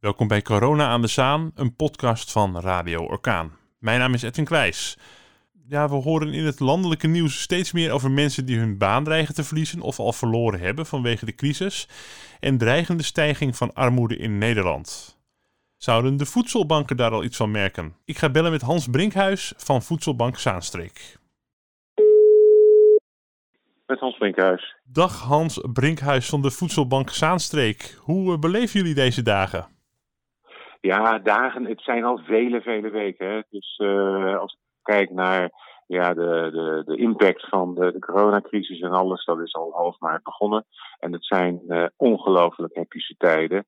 Welkom bij Corona aan de Zaan, een podcast van Radio Orkaan. Mijn naam is Edwin Kwijs. Ja, we horen in het landelijke nieuws steeds meer over mensen die hun baan dreigen te verliezen of al verloren hebben vanwege de crisis en dreigende stijging van armoede in Nederland. Zouden de voedselbanken daar al iets van merken? Ik ga bellen met Hans Brinkhuis van Voedselbank Zaanstreek. Met Hans Brinkhuis. Dag Hans Brinkhuis van de Voedselbank Zaanstreek. Hoe beleven jullie deze dagen? Ja, dagen, het zijn al vele, vele weken. Dus uh, als ik kijk naar ja, de, de, de impact van de, coronacrisis en alles, dat is al half maart begonnen. En het zijn uh, ongelooflijk hectische tijden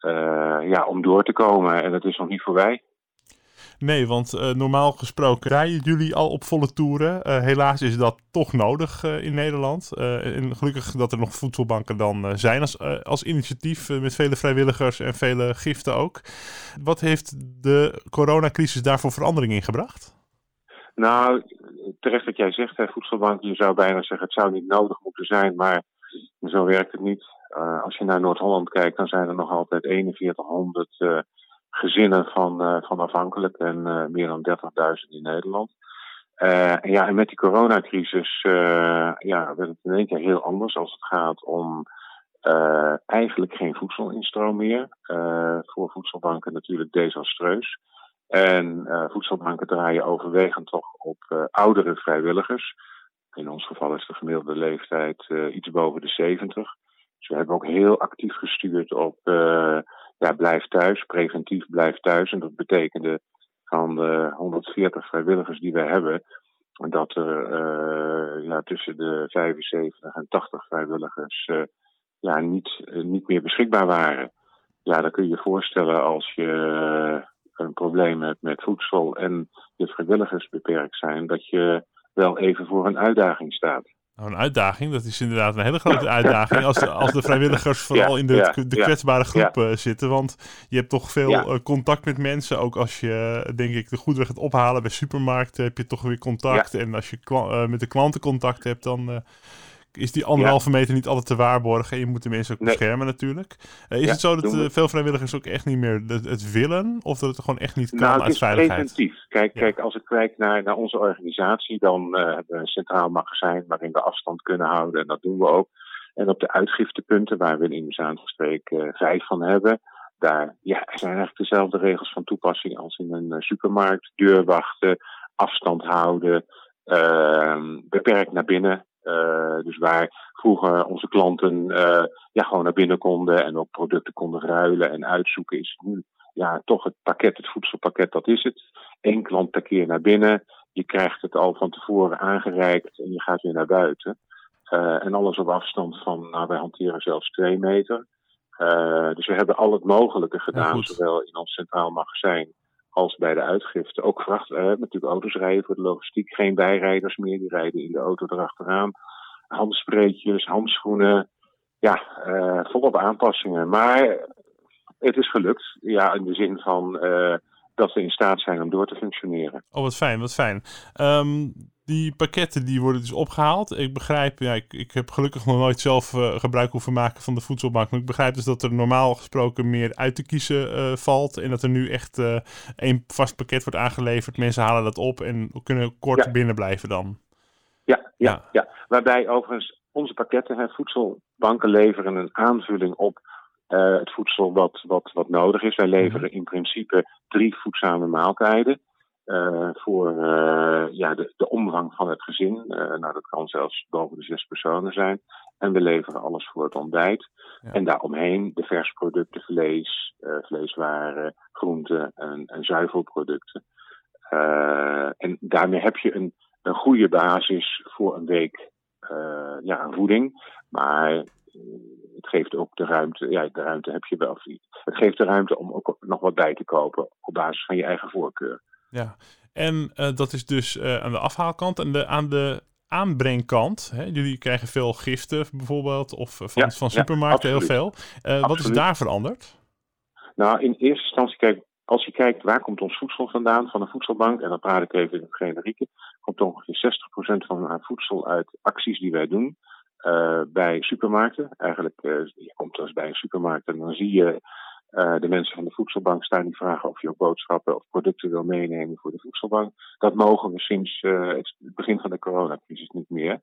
uh, ja, om door te komen. En het is nog niet voorbij. Nee, want uh, normaal gesproken rijden jullie al op volle toeren. Uh, helaas is dat toch nodig uh, in Nederland. en gelukkig dat er nog voedselbanken dan zijn als, als initiatief met vele vrijwilligers en vele giften ook. Wat heeft de coronacrisis daarvoor verandering in gebracht? Nou, terecht wat jij zegt, hè, voedselbank, je zou bijna zeggen het zou niet nodig moeten zijn, maar zo werkt het niet. als je naar Noord-Holland kijkt, dan zijn er nog altijd 4100 van, uh, van afhankelijk en uh, meer dan 30.000 in Nederland. Uh, en ja, en met die coronacrisis ja, werd het in één keer heel anders als het gaat om eigenlijk geen voedselinstroom meer. voor voedselbanken natuurlijk desastreus. En voedselbanken draaien overwegend toch op oudere vrijwilligers. In ons geval is de gemiddelde leeftijd iets boven de 70. Dus we hebben ook heel actief gestuurd op ja, blijf thuis, preventief blijf thuis. En dat betekende van de 140 vrijwilligers die we hebben, dat er uh, ja, tussen de 75 en 80 vrijwilligers uh, ja, niet, uh, niet meer beschikbaar waren. Ja, dan kun je je voorstellen als je een probleem hebt met voedsel en je vrijwilligers beperkt zijn, dat je wel even voor een uitdaging staat. Nou, een uitdaging, dat is inderdaad een hele grote uitdaging als de, als de vrijwilligers vooral in de, de kwetsbare groep ja. zitten. Want je hebt toch veel uh, contact met mensen. Ook als je, denk ik, de goederen gaat ophalen bij supermarkten, heb je toch weer contact. En als je met de klanten contact hebt, dan is die anderhalve ja. meter niet altijd te waarborgen. Je moet de mensen ook nee. beschermen natuurlijk. Uh, is ja, het zo dat uh, veel vrijwilligers ook echt niet meer het, het, willen? Of dat het gewoon echt niet kan nou, uit veiligheid? preventief. Kijk, ja. kijk, als ik kijk naar, naar onze organisatie, dan uh, hebben we een centraal magazijn waarin we afstand kunnen houden. En dat doen we ook. En op de uitgiftepunten, waar we in de Zaanstreek vijf van hebben, daar ja, zijn eigenlijk dezelfde regels van toepassing als in een supermarkt. Deurwachten, afstand houden, ehm, beperkt naar binnen. Uh, dus waar vroeger onze klanten uh, ja, gewoon naar binnen konden en ook producten konden ruilen en uitzoeken, is nu ja, toch het pakket, het voedselpakket, dat is het. Eén klant per keer naar binnen. Je krijgt het al van tevoren aangereikt en je gaat weer naar buiten. Uh, en alles op afstand van, nou, wij hanteren zelfs twee meter. dus we hebben al het mogelijke gedaan, ja, zowel in ons centraal magazijn als bij de uitgifte. Ook vracht, uh, natuurlijk auto's rijden voor de logistiek. Geen bijrijders meer, die rijden in de auto erachteraan. Handspreetjes, handschoenen. Ja, uh, volop aanpassingen. Maar het is gelukt. Ja, in de zin van uh, dat we in staat zijn om door te functioneren. Oh, wat fijn, wat fijn. Um, die pakketten die worden dus opgehaald. Ik begrijp, ja, ik, ik heb gelukkig nog nooit zelf uh, gebruik hoeven maken van de voedselbank. Maar ik begrijp dus dat er normaal gesproken meer uit te kiezen uh, valt. En dat er nu echt uh, één vast pakket wordt aangeleverd. Mensen halen dat op en kunnen kort ja. binnen blijven dan. Ja, ja, ja, ja. Waarbij overigens onze pakketten, hè, voedselbanken leveren een aanvulling op het voedsel wat, wat, wat nodig is. Wij leveren in principe drie voedzame maaltijden. Uh, voor uh, ja, de, de, omvang van het gezin. Uh, nou, dat kan zelfs boven de zes personen zijn. En we leveren alles voor het ontbijt. Ja. En daaromheen de versproducten, vlees, vleeswaren, groenten en, en zuivelproducten. en daarmee heb je een, een goede basis voor een week ja, aan voeding. Maar het geeft ook de ruimte, ja, de ruimte heb je wel. Het geeft de ruimte om ook nog wat bij te kopen op basis van je eigen voorkeur. Ja, en uh, dat is dus uh, aan de afhaalkant. En de, aan de aanbrengkant, hè, jullie krijgen veel giften bijvoorbeeld, of van, ja, van supermarkten ja, heel veel. Uh, wat is daar veranderd? Nou, in eerste instantie, kijk, als je kijkt waar komt ons voedsel vandaan van een voedselbank, en dan praat ik even in het generieke, komt ongeveer 60% van haar voedsel uit acties die wij doen. Bij supermarkten. Eigenlijk, je komt dus bij een supermarkt en dan zie je de mensen van de voedselbank staan die vragen of je ook boodschappen of producten wil meenemen voor de voedselbank. Dat mogen we sinds het begin van de coronacrisis niet meer.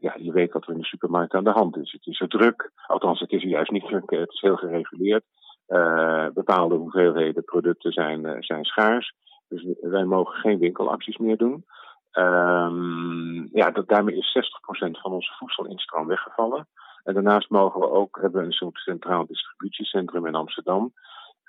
ja, je weet wat er in de supermarkt aan de hand is. Het is er druk, althans het is juist niet druk, het is heel gereguleerd. bepaalde hoeveelheden producten zijn, zijn schaars. Dus wij mogen geen winkelacties meer doen. Um, ja, dat, daarmee is 60% van onze voedselinstroom weggevallen. En daarnaast mogen we ook, hebben een soort centraal distributiecentrum in Amsterdam.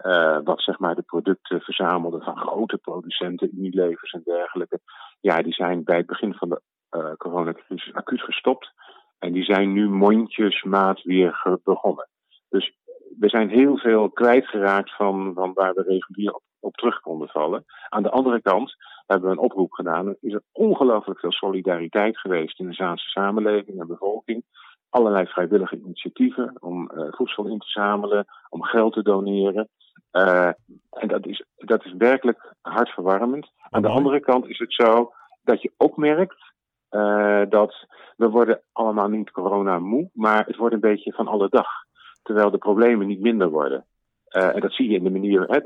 Uh, wat zeg maar de producten verzamelde van grote producenten, Unilevers en dergelijke. Ja, die zijn bij het begin van de uh, coronacrisis acuut gestopt. En die zijn nu mondjesmaat weer begonnen. Dus we zijn heel veel kwijtgeraakt van, van waar we regulier op, op terug konden vallen. Aan de andere kant hebben we een oproep gedaan. is er ongelooflijk veel solidariteit geweest in de Zaanse samenleving en bevolking. Allerlei vrijwillige initiatieven om uh, voedsel in te zamelen, om geld te doneren. Uh, en dat is, dat is werkelijk hartverwarmend. Aan de andere kant is het zo dat je ook merkt uh, dat we worden allemaal niet corona moe, maar het wordt een beetje van alle dag. Terwijl de problemen niet minder worden. En dat zie je in de manier, hè,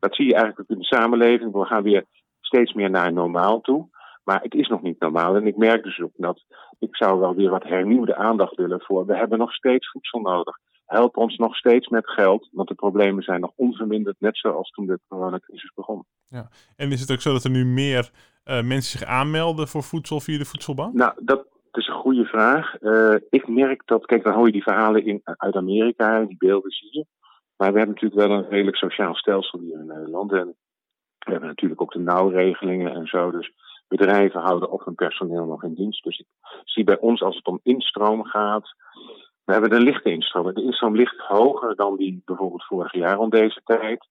dat zie je eigenlijk ook in de samenleving. We gaan weer steeds meer naar normaal toe. Maar het is nog niet normaal. En ik merk dus ook dat ik zou wel weer wat hernieuwde aandacht willen voor. We hebben nog steeds voedsel nodig. Help ons nog steeds met geld, want de problemen zijn nog onverminderd, net zoals toen de coronacrisis begon. Ja. En is het ook zo dat er nu meer uh, mensen zich aanmelden voor voedsel via de voedselbank? Nou, dat, is een goede vraag. Uh, ik merk dat, kijk, dan hoor je die verhalen in, uit Amerika, die beelden zie je. Maar we hebben natuurlijk wel een redelijk sociaal stelsel hier in Nederland. En we hebben natuurlijk ook de nauwregelingen en zo. Dus bedrijven houden of hun personeel nog in dienst. Dus ik zie bij ons als het om instroom gaat. We hebben een lichte instroom. De instroom ligt hoger dan die bijvoorbeeld vorig jaar om deze tijd.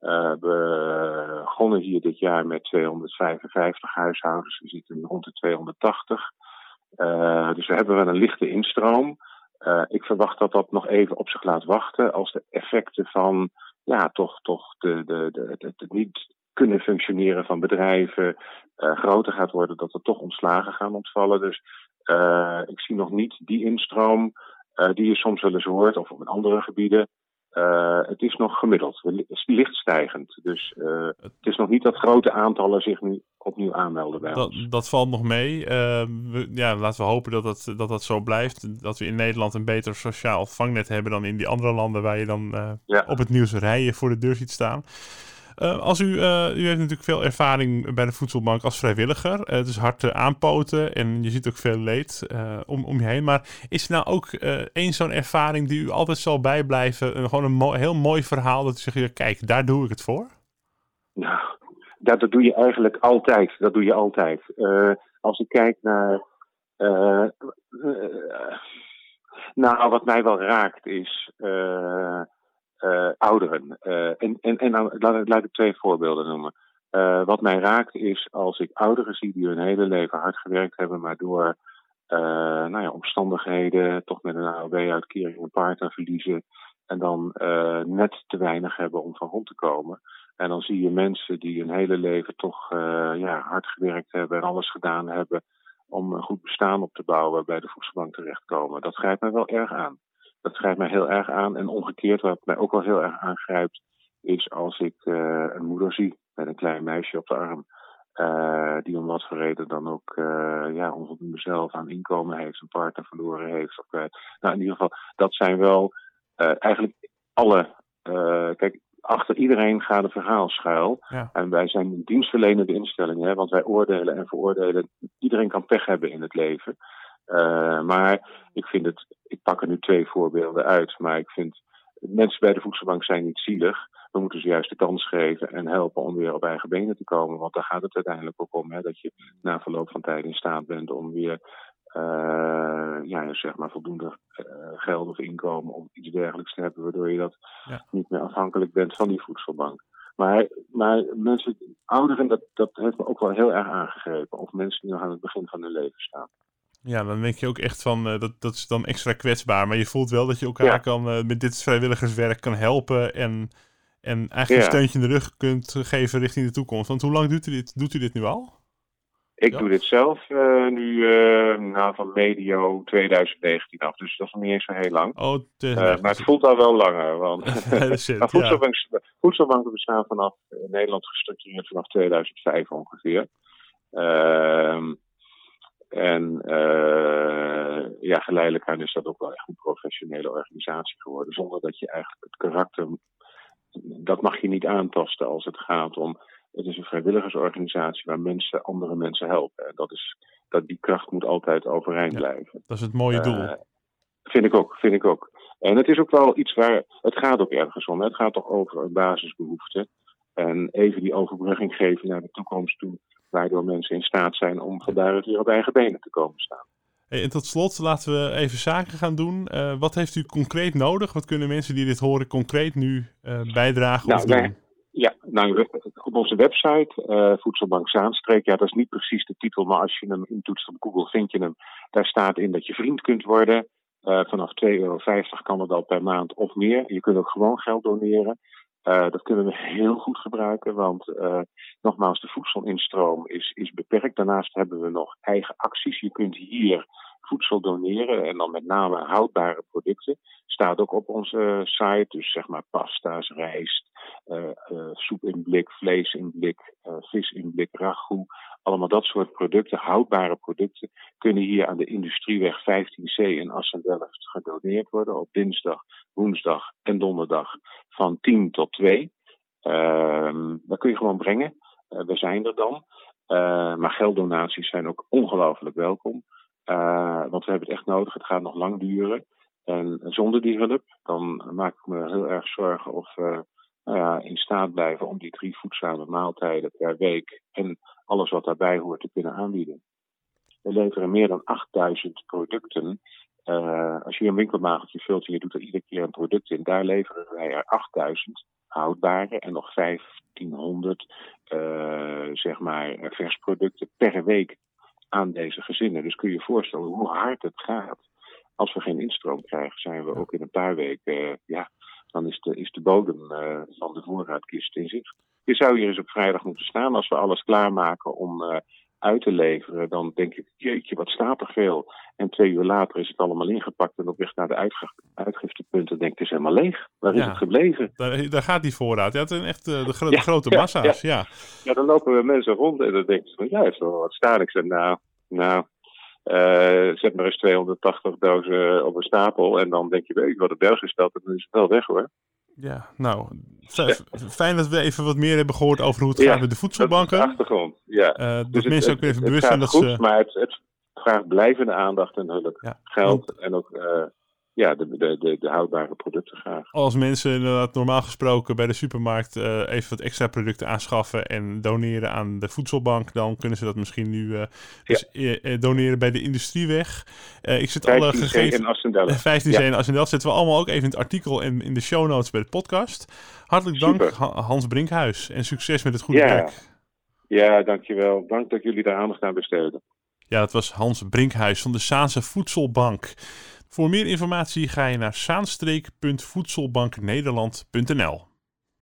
Uh, we begonnen hier dit jaar met 255 huishoudens. We zitten rond de 280. Uh, dus we hebben wel een lichte instroom. Uh, ik verwacht dat dat nog even op zich laat wachten als de effecten van ja, toch, toch de, de, de, de, de niet kunnen functioneren van bedrijven uh, groter gaat worden, dat er toch ontslagen gaan ontvallen. Dus uh, ik zie nog niet die instroom die je soms wel eens hoort, of op andere gebieden. Uh, het is nog gemiddeld, licht stijgend. Dus uh, het is nog niet dat grote aantallen zich nu opnieuw aanmelden bij dat, ons. Dat valt nog mee. Uh, we, ja, laten we hopen dat dat, dat dat zo blijft. Dat we in Nederland een beter sociaal vangnet hebben dan in die andere landen waar je dan ja. op het nieuws rijen voor de deur ziet staan. Uh, als u, uh, u heeft natuurlijk veel ervaring bij de voedselbank als vrijwilliger. Uh, het is hard aanpoten en je ziet ook veel leed om, om je heen. Maar is er nou ook één zo'n ervaring die u altijd zal bijblijven? gewoon een heel mooi verhaal dat u zegt, kijk, daar doe ik het voor? Nou, dat, dat doe je eigenlijk altijd. Dat doe je altijd. als ik kijk naar... nou, wat mij wel raakt is ouderen. Uh, en en, en laat, laat ik twee voorbeelden noemen. Uh, wat mij raakt is als ik ouderen zie die hun hele leven hard gewerkt hebben, maar door nou ja, omstandigheden, toch met een AOW-uitkering een partner verliezen. En dan net te weinig hebben om van rond te komen. En dan zie je mensen die hun hele leven toch ja, hard gewerkt hebben en alles gedaan hebben om een goed bestaan op te bouwen bij de voedselbank terechtkomen. Dat grijpt mij wel erg aan dat grijpt mij heel erg aan. En omgekeerd, wat mij ook wel heel erg aangrijpt, is als ik uh, een moeder zie met een klein meisje op de arm. Uh, die om wat voor reden dan ook uh, ja, mezelf aan inkomen heeft, een partner verloren heeft. Of, nou, in ieder geval, dat zijn wel eigenlijk alle. kijk, achter iedereen gaat een verhaal schuil. Ja. En wij zijn een dienstverlenende instelling, hè, want wij oordelen en veroordelen. Iedereen kan pech hebben in het leven. Uh, maar ik vind het, ik pak er nu twee voorbeelden uit, maar ik vind mensen bij de voedselbank zijn niet zielig. We moeten ze juist de kans geven en helpen om weer op eigen benen te komen. Want daar gaat het uiteindelijk ook om, hè, dat je na verloop van tijd in staat bent om weer uh, ja, zeg maar voldoende uh, geld of inkomen om iets dergelijks te hebben, waardoor je dat ja. niet meer afhankelijk bent van die voedselbank. Maar, maar mensen, ouderen, dat, dat heeft me ook wel heel erg aangegrepen. Of mensen die nog aan het begin van hun leven staan. Ja, dan denk je ook echt van, uh, dat, dat is dan extra kwetsbaar. Maar je voelt wel dat je elkaar kan, uh, met dit vrijwilligerswerk kan helpen. En, en eigenlijk ja. een steuntje in de rug kunt geven richting de toekomst. Want hoe lang doet u dit, doet u dit nu al? Ik doe dit zelf uh, nu nou, van medio 2019 af, dus dat is nog niet eens zo heel lang. Oh, maar het voelt al wel langer. Want voedselbank, voedselbanken bestaan vanaf Nederland gestructureerd vanaf 2005 ongeveer. Ehm, en ja, geleidelijk aan is dat ook wel echt een professionele organisatie geworden. Zonder dat je eigenlijk het karakter. Dat mag je niet aantasten als het gaat om het is een vrijwilligersorganisatie waar mensen andere mensen helpen. En dat is, dat die kracht moet altijd overeind blijven. Dat is het mooie doel. Uh, vind ik ook, vind ik ook. En het is ook wel iets waar, het gaat ook ergens om. Het gaat toch over een basisbehoefte. En even die overbrugging geven naar de toekomst toe, waardoor mensen in staat zijn om daaruit weer op eigen benen te komen staan. en tot slot laten we even zaken gaan doen. Uh, wat heeft u concreet nodig? Wat kunnen mensen die dit horen concreet nu uh, bijdragen nou, of doen? Ja, nou, op onze website, uh, Voedselbank Zaanstreek, ja, dat is niet precies de titel, maar als je hem intoetst op Google, vind je hem. Daar staat in dat je vriend kunt worden. Vanaf 2,50 euro kan dat al per maand of meer. Je kunt ook gewoon geld doneren. Uh, dat kunnen we heel goed gebruiken, want nogmaals, de voedselinstroom is, is beperkt. Daarnaast hebben we nog eigen acties. Je kunt hier voedsel doneren en dan met name houdbare producten. Staat ook op onze site, dus zeg maar pasta's, rijst, uh, soep in blik, vlees in blik, vis in blik, ragout. Allemaal dat soort producten, houdbare producten, kunnen hier aan de Industrieweg 15C in Assen-Delft gedoneerd worden op dinsdag, woensdag en donderdag van 10 tot 2. Ehm, dat kun je gewoon brengen. we zijn er dan. maar gelddonaties zijn ook ongelooflijk welkom. Uh, want we hebben het echt nodig. Het gaat nog lang duren. En zonder die hulp, dan maak ik me heel erg zorgen of we nou in staat blijven om die drie voedzame maaltijden per week en alles wat daarbij hoort te kunnen aanbieden. We leveren meer dan 8000 producten. Uh, als je een winkelmageltje vult en je doet er iedere keer een product in, daar leveren wij er 8000 houdbare en nog 1500 uh, zeg maar versproducten per week aan deze gezinnen. Dus kun je je voorstellen hoe hard het gaat. Als we geen instroom krijgen, zijn we ook in een paar weken, uh, ja, dan is de, is de bodem van de voorraadkist in zicht. Je zou hier eens op vrijdag moeten staan als we alles klaarmaken om uit te leveren. Dan denk ik, jeetje, wat staat er veel. En twee uur later is het allemaal ingepakt en op weg naar de uitgiftepunten denk ik, het is helemaal leeg. Waar is het gebleven? Daar, daar, gaat die voorraad. Ja, het zijn echt de, gro de grote massa's, ja, ja. dan lopen we mensen rond en dan denk je van, ja, is wel wat staan. Ik zeg, nou, nou, uh, zet maar eens 280 dozen op een stapel. En dan denk je, weet je wat het Belgisch stelt, en dan is het wel weg hoor. Ja, nou, fijn dat we even wat meer hebben gehoord over hoe het gaat met de voedselbanken. De achtergrond, ja. Uh, dat dus mensen ook even bewust zijn dat goed, ze... maar het, het vraagt blijvende aandacht en hulp. Geld en ook uh, ja, de, de, de, de, houdbare producten graag. Als mensen inderdaad normaal gesproken bij de supermarkt uh, even wat extra producten aanschaffen en doneren aan de voedselbank, dan kunnen ze dat misschien nu uh, dus, uh, doneren bij de Industrieweg. ik zit alle gegevens. in Assendelft. 15 ja. in Assendelft zetten we allemaal ook even in het artikel en in de show notes bij de podcast. Hartelijk dank, Hans Brinkhuis, en succes met het goede ja. werk. Ja, dankjewel. Dank dat jullie daar aandacht aan besteden. Ja, dat was Hans Brinkhuis van de Saanse Voedselbank. Voor meer informatie ga je naar zaanstreek.voedselbanknederland.nl